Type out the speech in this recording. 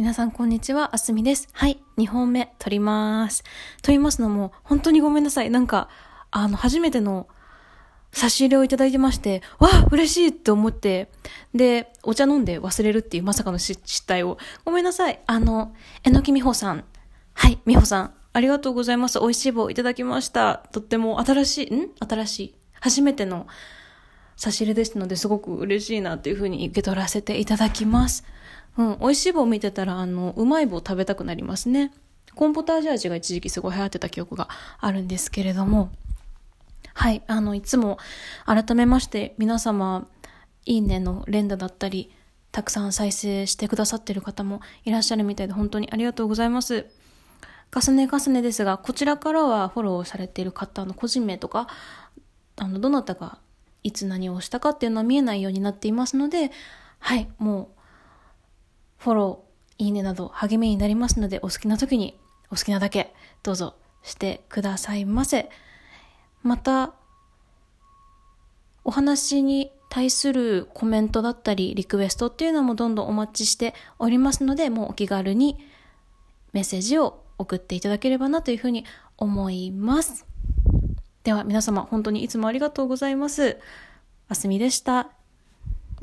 皆さんこんにちは、あすみです。はい、2本目撮ります。撮りますのも、本当にごめんなさい。なんか、あの、初めての差し入れをいただいてまして、わあ、嬉しいって思って、で、お茶飲んで忘れるっていうまさかの失態を。ごめんなさい。あの、えのきみほさん。はい、みほさん。ありがとうございます。美味しい棒いただきました。とっても新しい、ん？新しい。初めての差し入れですので、すごく嬉しいなっていうふうに受け取らせていただきます。うん、美味しい棒見てたら、あの、うまい棒食べたくなりますね。コンポタージュ味が一時期すごい流行ってた記憶があるんですけれども、はい、あの、いつも改めまして皆様、いいねの連打だったり、たくさん再生してくださってる方もいらっしゃるみたいで本当にありがとうございます。重ね重ねですが、こちらからはフォローされている方の個人名とか、あの、どなたがいつ何をしたかっていうのは見えないようになっていますので、はい、もうフォロー、いいねなど励みになりますので、お好きな時にお好きなだけどうぞしてくださいませ。また、お話に対するコメントだったり、リクエストっていうのもどんどんお待ちしておりますので、もうお気軽にメッセージを送っていただければなというふうに思います。では皆様本当にいつもありがとうございます。あすみでした。